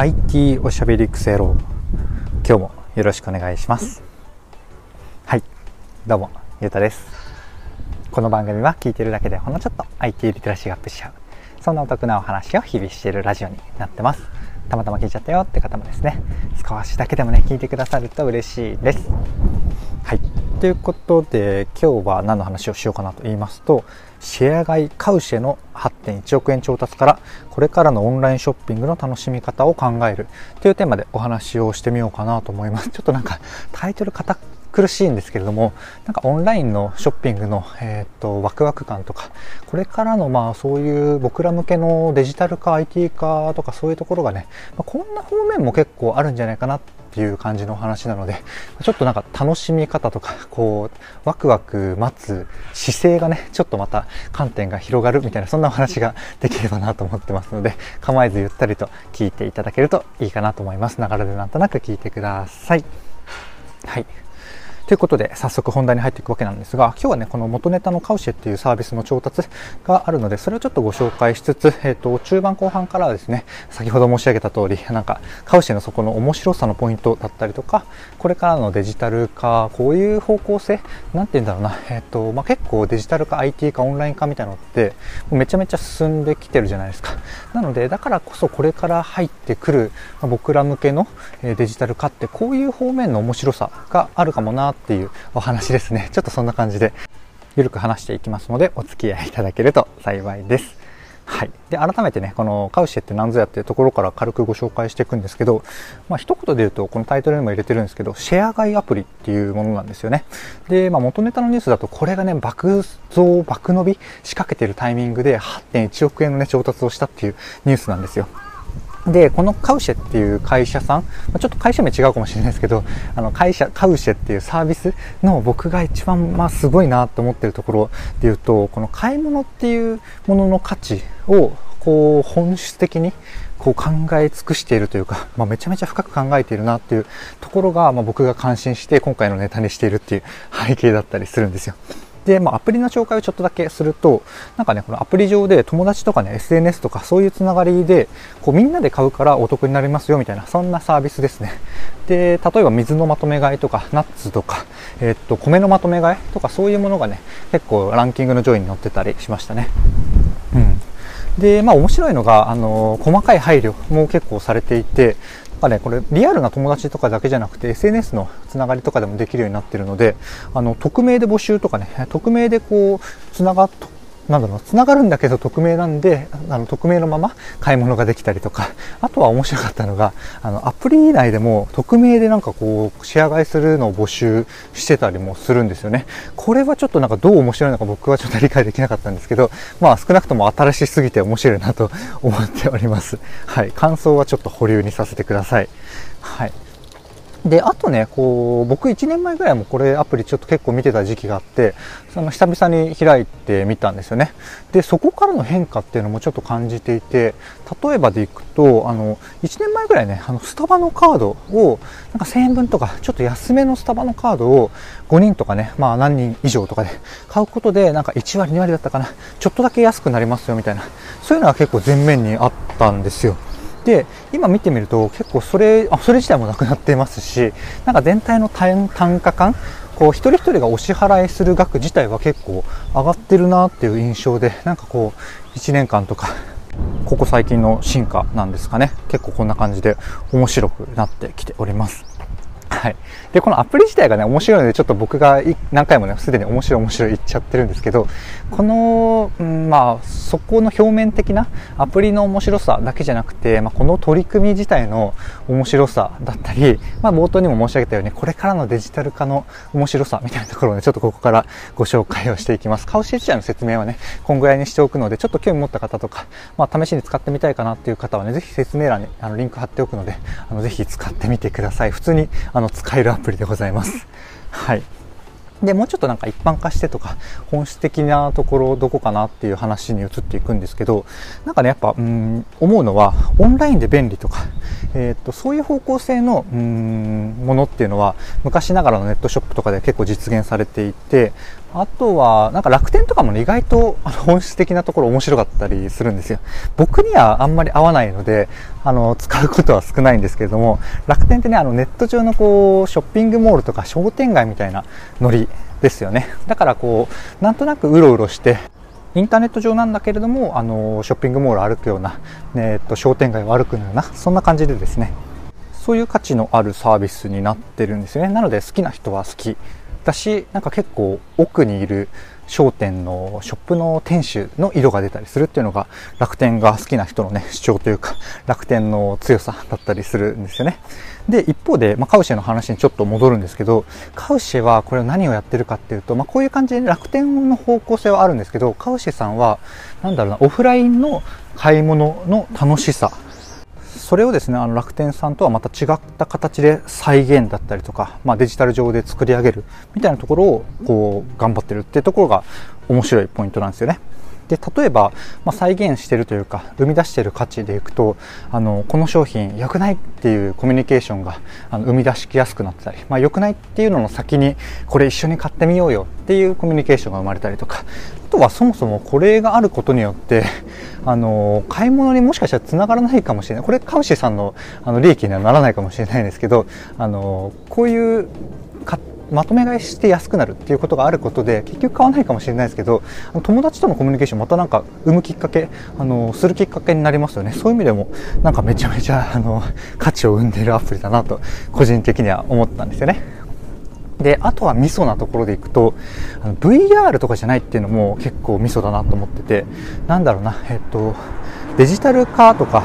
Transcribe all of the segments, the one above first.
IT おしゃべり育成ロー今日もよろしくお願いします。はい。どうもゆうたです。この番組は聞いてるだけでほんのちょっと IT リテラシーがアップしちゃう。そんなお得なお話を日々しているラジオになってます。たまたま聞いちゃったよって方もですね。少しだけでもね聞いてくださると嬉しいです。ということで今日は何の話をしようかなと言いますとシェア買いカウシェの8.1億円調達からこれからのオンラインショッピングの楽しみ方を考えるというテーマでお話をしてみようかなと思います。ちょっとなんかタイトル苦しいんですけれどもなんかオンラインのショッピングの、えーと、ワクワク感とかこれからのまあそういう僕ら向けのデジタル化 IT 化とかそういうところがね、まあ、こんな方面も結構あるんじゃないかなっていう感じの話なのでちょっとなんか楽しみ方とかこうワクワク待つ姿勢がねちょっとまた観点が広がるみたいなそんなお話ができればなと思ってますので構えずゆったりと聞いていただけるといいかなと思います。ながらでなんとなく聞いてください。はい。ということで、早速本題に入っていくわけなんですが、今日はね、この元ネタのカウシェっていうサービスの調達があるので、それをちょっとご紹介しつつ、えっ、ー、と、中盤後半からはですね、先ほど申し上げた通り、なんか、カウシェのそこの面白さのポイントだったりとか、これからのデジタル化、こういう方向性、なんて言うんだろうな、えっ、ー、と、まあ、結構デジタル化、IT 化、オンライン化みたいなのって、めちゃめちゃ進んできてるじゃないですか。なので、だからこそこれから入ってくる、まあ、僕ら向けのデジタル化って、こういう方面の面白さがあるかもなっていうお話ですね。ちょっとそんな感じで、ゆるく話していきますので、お付き合いいただけると幸いです。はい。で、改めてね、このカウシェって何ぞやっていうところから軽くご紹介していくんですけど、まあ一言で言うと、このタイトルにも入れてるんですけど、シェア買いアプリっていうものなんですよね。で、まあ元ネタのニュースだと、これがね、爆増、爆伸び仕掛けてるタイミングで8.1億円のね、調達をしたっていうニュースなんですよ。で、このカウシェっていう会社さん、ちょっと会社名違うかもしれないですけど、あの会社、カウシェっていうサービスの僕が一番まあすごいなと思ってるところで言うと、この買い物っていうものの価値をこう本質的にこう考え尽くしているというか、まあ、めちゃめちゃ深く考えているなっていうところが、まあ、僕が感心して今回のネタにしているっていう背景だったりするんですよ。で、まあ、アプリの紹介をちょっとだけすると、なんかね、このアプリ上で友達とかね、SNS とかそういうつながりで、こうみんなで買うからお得になりますよみたいな、そんなサービスですね。で、例えば水のまとめ買いとか、ナッツとか、えー、っと、米のまとめ買いとかそういうものがね、結構ランキングの上位に載ってたりしましたね。うん。で、まあ面白いのが、あの、細かい配慮も結構されていて、ぱね、これリアルな友達とかだけじゃなくて SNS のつながりとかでもできるようになっているのであの匿名で募集とかね匿名でこうつながっなんだろう、繋がるんだけど匿名なんで、あの、匿名のまま買い物ができたりとか、あとは面白かったのが、あの、アプリ内でも匿名でなんかこう、シェア買いするのを募集してたりもするんですよね。これはちょっとなんかどう面白いのか僕はちょっと理解できなかったんですけど、まあ少なくとも新しすぎて面白いなと思っております。はい。感想はちょっと保留にさせてください。はい。で、あとね、こう、僕1年前ぐらいもこれアプリちょっと結構見てた時期があって、その久々に開いてみたんですよね。で、そこからの変化っていうのもちょっと感じていて、例えばでいくと、あの、1年前ぐらいね、あの、スタバのカードを、なんか1000円分とか、ちょっと安めのスタバのカードを5人とかね、まあ何人以上とかで買うことで、なんか1割2割だったかな、ちょっとだけ安くなりますよみたいな、そういうのは結構前面にあったんですよ。で今見てみると結構それあそれ自体もなくなっていますしなんか全体の単価感こう一人一人がお支払いする額自体は結構上がってるなっていう印象でなんかこう1年間とかここ最近の進化なんですかね。結構こんな感じで面白くなってきております。はい。で、このアプリ自体がね、面白いので、ちょっと僕が何回もね、すでに面白い面白い言っちゃってるんですけど、この、うん、まあ、そこの表面的なアプリの面白さだけじゃなくて、まあ、この取り組み自体の面白さだったり、まあ、冒頭にも申し上げたように、これからのデジタル化の面白さみたいなところをね、ちょっとここからご紹介をしていきます。顔シ自体の説明はね、こんぐらいにしておくので、ちょっと興味持った方とか、まあ、試しに使ってみたいかなっていう方はね、ぜひ説明欄にあのリンク貼っておくので、あのぜひ使ってみてください。普通にあの使えるアプリでございます。はい。で、もうちょっとなんか一般化してとか、本質的なところどこかなっていう話に移っていくんですけど、なんかね、やっぱ、うん、思うのは、オンラインで便利とか、えっ、と、そういう方向性の、うん、ものっていうのは、昔ながらのネットショップとかで結構実現されていて、あとは、なんか楽天とかもね、意外とあの 本質的なところ面白かったりするんですよ。僕にはあんまり合わないので、あの、使うことは少ないんですけれども、楽天ってね、あのネット上のこう、ショッピングモールとか商店街みたいなノリですよね。だからこう、なんとなくうろうろして、インターネット上なんだけれども、あの、ショッピングモールを歩くような、えっと、商店街を歩くような、そんな感じでですね、そういう価値のあるサービスになってるんですよね。なので好きな人は好きだし、なんか結構奥にいる商店のショップの店主の色が出たりするっていうのが楽天が好きな人のね、主張というか楽天の強さだったりするんですよね。で、一方で、まあ、カウシェの話にちょっと戻るんですけど、カウシェはこれ何をやってるかっていうと、まあ、こういう感じで楽天の方向性はあるんですけど、カウシェさんは、なんだろうな、オフラインの買い物の楽しさそれをですねあの楽天さんとはまた違った形で再現だったりとか、まあ、デジタル上で作り上げるみたいなところをこう頑張ってるっていうところが面白いポイントなんですよね。で例えば、まあ、再現してるというか生み出してる価値でいくとあのこの商品良くないっていうコミュニケーションがあの生み出しやすくなったり、まあ、良くないっていうのの先にこれ一緒に買ってみようよっていうコミュニケーションが生まれたりとかあとはそもそもこれがあることによってあの買い物にもしかしたらつながらないかもしれない。これカウシさんのあの利益にはならないかもしれないんですけどあのこういうまとめ買いして安くなるっていうことがあることで結局買わないかもしれないですけど友達とのコミュニケーションまたなんか生むきっかけあのするきっかけになりますよね。そういう意味でもなんかめちゃめちゃあの価値を生んでいるアプリだなと個人的には思ったんですよね。であとはミソなところでいくとあの VR とかじゃないっていうのも結構ミソだなと思っててなんだろうなえっとデジタル化とか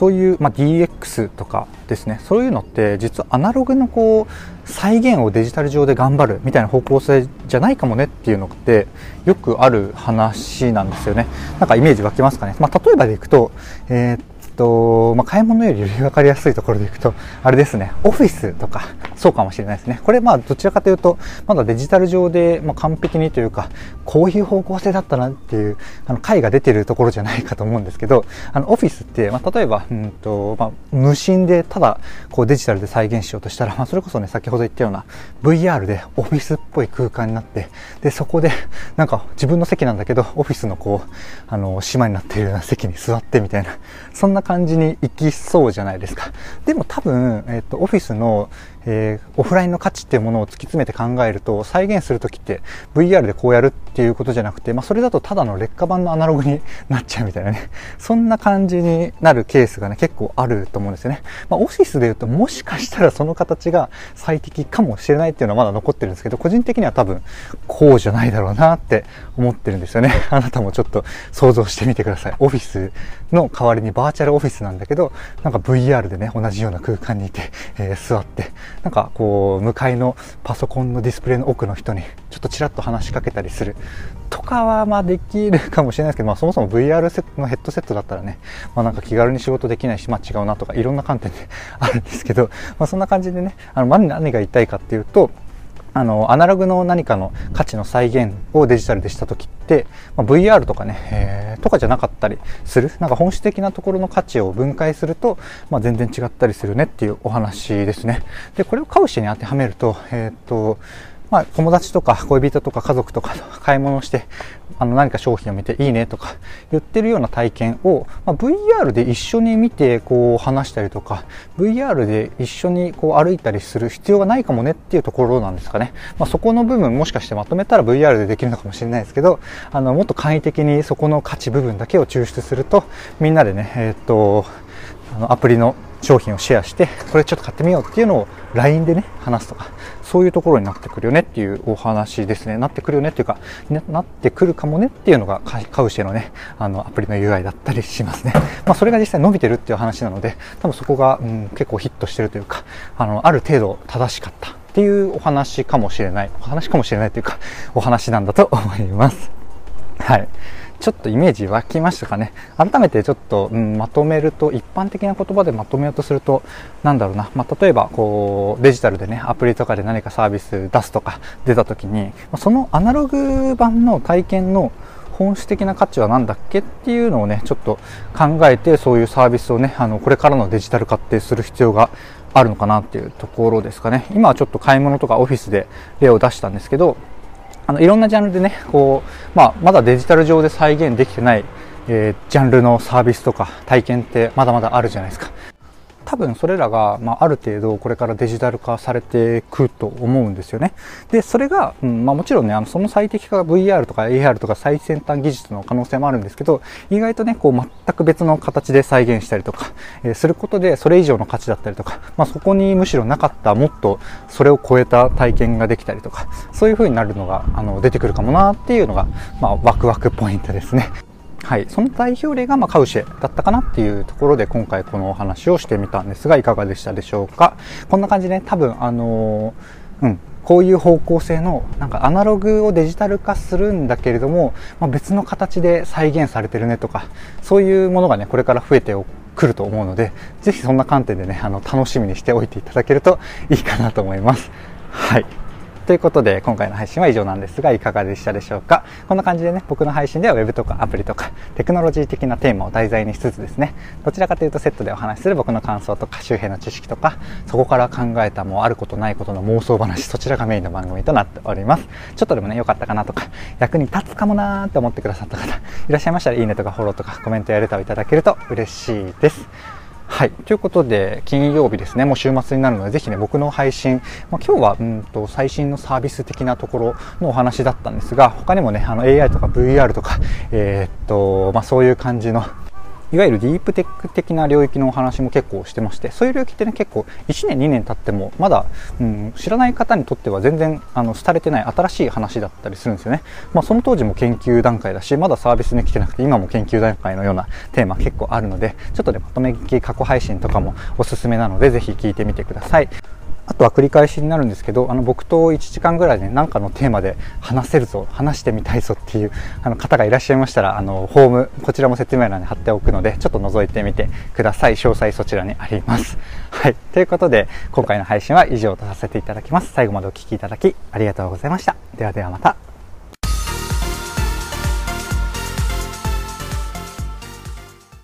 そういう、まあ、DX とかですね。そういうのって実はアナログのこう再現をデジタル上で頑張るみたいな方向性じゃないかもねっていうのってよくある話なんですよね。なんかイメージ湧きますかね、まあ、例えばでいくと,、えー、と、まあ、買い物よりより分かりやすいところでいくと、あれですね、オフィスとか、そうかもしれないですね。これ、まあ、どちらかというと、まだデジタル上で、まあ、完璧にというか、こういう方向性だったなっていう、あの、回が出てるところじゃないかと思うんですけど、あの、オフィスって、まあ、例えば、うんと、まあ、無心で、ただ、こう、デジタルで再現しようとしたら、まあ、それこそね、先ほど言ったような、VR でオフィスっぽい空間になって、で、そこで、なんか、自分の席なんだけど、オフィスのこう、あの、島になっているような席に座ってみたいな、そんな感じに行きそうじゃないですか。でも多分、えっ、と、オフィスの、えー、オフラインの価値っていうものを突き詰めて考えると、再現するときって VR でこうやるっていうことじゃなくて、まあ、それだとただの劣化版のアナログに なっちゃうみたいなね、そんな感じになるケースがね、結構あると思うんですよね。まあ、オフィスで言うと、もしかしたらその形が最適かもしれないっていうのはまだ残ってるんですけど、個人的には多分、こうじゃないだろうなって思ってるんですよね。あなたもちょっと想像してみてください。オフィスの代わりにバーチャルオフィスなんだけど、なんか VR でね、同じような空間にいて、えー、座って、なんかこう向かいのパソコンのディスプレイの奥の人にちょっとちらっと話しかけたりするとかはまあできるかもしれないですけど、まあ、そもそも VR セットのヘッドセットだったらね、まあ、なんか気軽に仕事できないし、まあ、違うなとかいろんな観点であるんですけど、まあ、そんな感じでね あの何が言いたいかっていうとあのアナログの何かの価値の再現をデジタルでした時って、まあ、VR とかね、えー、とかじゃなかったりする？なんか本質的なところの価値を分解すると、まあ、全然違ったりするねっていうお話ですね。でこれをカウシに当てはめると,、えーとまあ、友達とか恋人とか家族とかと買い物してあの何か商品を見ていいねとか言ってるような体験を、まあ、VR で一緒に見てこう話したりとか VR で一緒にこう歩いたりする必要がないかもねっていうところなんですかね、まあ、そこの部分もしかしてまとめたら VR でできるのかもしれないですけどあのもっと簡易的にそこの価値部分だけを抽出するとみんなでねえー、っとあのアプリの商品をシェアして、これちょっと買ってみようっていうのを LINE でね、話すとか、そういうところになってくるよねっていうお話ですね。なってくるよねっていうか、なってくるかもねっていうのがカウシェのね、あのアプリの UI だったりしますね。まあそれが実際伸びてるっていう話なので、多分そこが、うん、結構ヒットしてるというか、あの、ある程度正しかったっていうお話かもしれない。お話かもしれないというか、お話なんだと思います。はい。ちょっとイメージ湧きましたかね。改めてちょっと、うん、まとめると、一般的な言葉でまとめようとすると、なんだろうな、まあ、例えば、こう、デジタルでね、アプリとかで何かサービス出すとか出た時に、そのアナログ版の体験の本質的な価値は何だっけっていうのをね、ちょっと考えて、そういうサービスをね、あの、これからのデジタル化ってする必要があるのかなっていうところですかね。今はちょっと買い物とかオフィスで例を出したんですけど、あのいろんなジャンルでねこう、まあ、まだデジタル上で再現できてない、えー、ジャンルのサービスとか体験ってまだまだあるじゃないですか。多分それらが、まあ、ある程度これからデジタル化されていくと思うんですよね。で、それが、うんまあ、もちろんね、あのその最適化が VR とか AR とか最先端技術の可能性もあるんですけど、意外とね、こう全く別の形で再現したりとか、えー、することでそれ以上の価値だったりとか、まあ、そこにむしろなかったもっとそれを超えた体験ができたりとか、そういう風になるのがあの出てくるかもなっていうのが、まあ、ワクワクポイントですね。はい、その代表例がまカウシェだったかなっていうところで今回このお話をしてみたんですがいかがでしたでしょうか？こんな感じで、ね、多分あのー、うん。こういう方向性のなんかアナログをデジタル化するんだけれども、まあ、別の形で再現されてるねとかそういうものがねこれから増えてくると思うのでぜひそんな観点でねあの楽しみにしておいていただけるといいかなと思います。はい。ということで、今回の配信は以上なんですが、いかがでしたでしょうか？こんな感じでね、僕の配信では Web とかアプリとか、テクノロジー的なテーマを題材にしつつですね、どちらかというとセットでお話しする僕の感想とか、周辺の知識とか、そこから考えたもうあることないことの妄想話、そちらがメインの番組となっております。ちょっとでもね、良かったかなとか、役に立つかもなーって思ってくださった方、いらっしゃいましたら、いいねとかフォローとかコメントやレターをいただけると嬉しいです。はい。ということで、金曜日ですね、もう週末になるので、ぜひね、僕の配信、まあ、今日は、うんと、最新のサービス的なところのお話だったんですが、他にもね、あの、AI とか VR とか、えー、っと、まあ、そういう感じの、いわゆるディープテック的な領域のお話も結構してましてそういう領域ってね結構1年2年経ってもまだ、うん、知らない方にとっては全然あの廃れてない新しい話だったりするんですよね、まあ、その当時も研究段階だしまだサービスに来てなくて今も研究段階のようなテーマ結構あるのでちょっとねまとめ聞き過去配信とかもおすすめなのでぜひ聞いてみてください。あとは繰り返しになるんですけどあの僕と1時間ぐらいで何かのテーマで話せるぞ話してみたいぞっていうあの方がいらっしゃいましたらあのホームこちらも説明欄に貼っておくのでちょっと覗いてみてください。詳細そちらにあります。はい。ということで今回の配信は以上とさせていただきます。最後までお聴きいただきありがとうございました。ではではまた。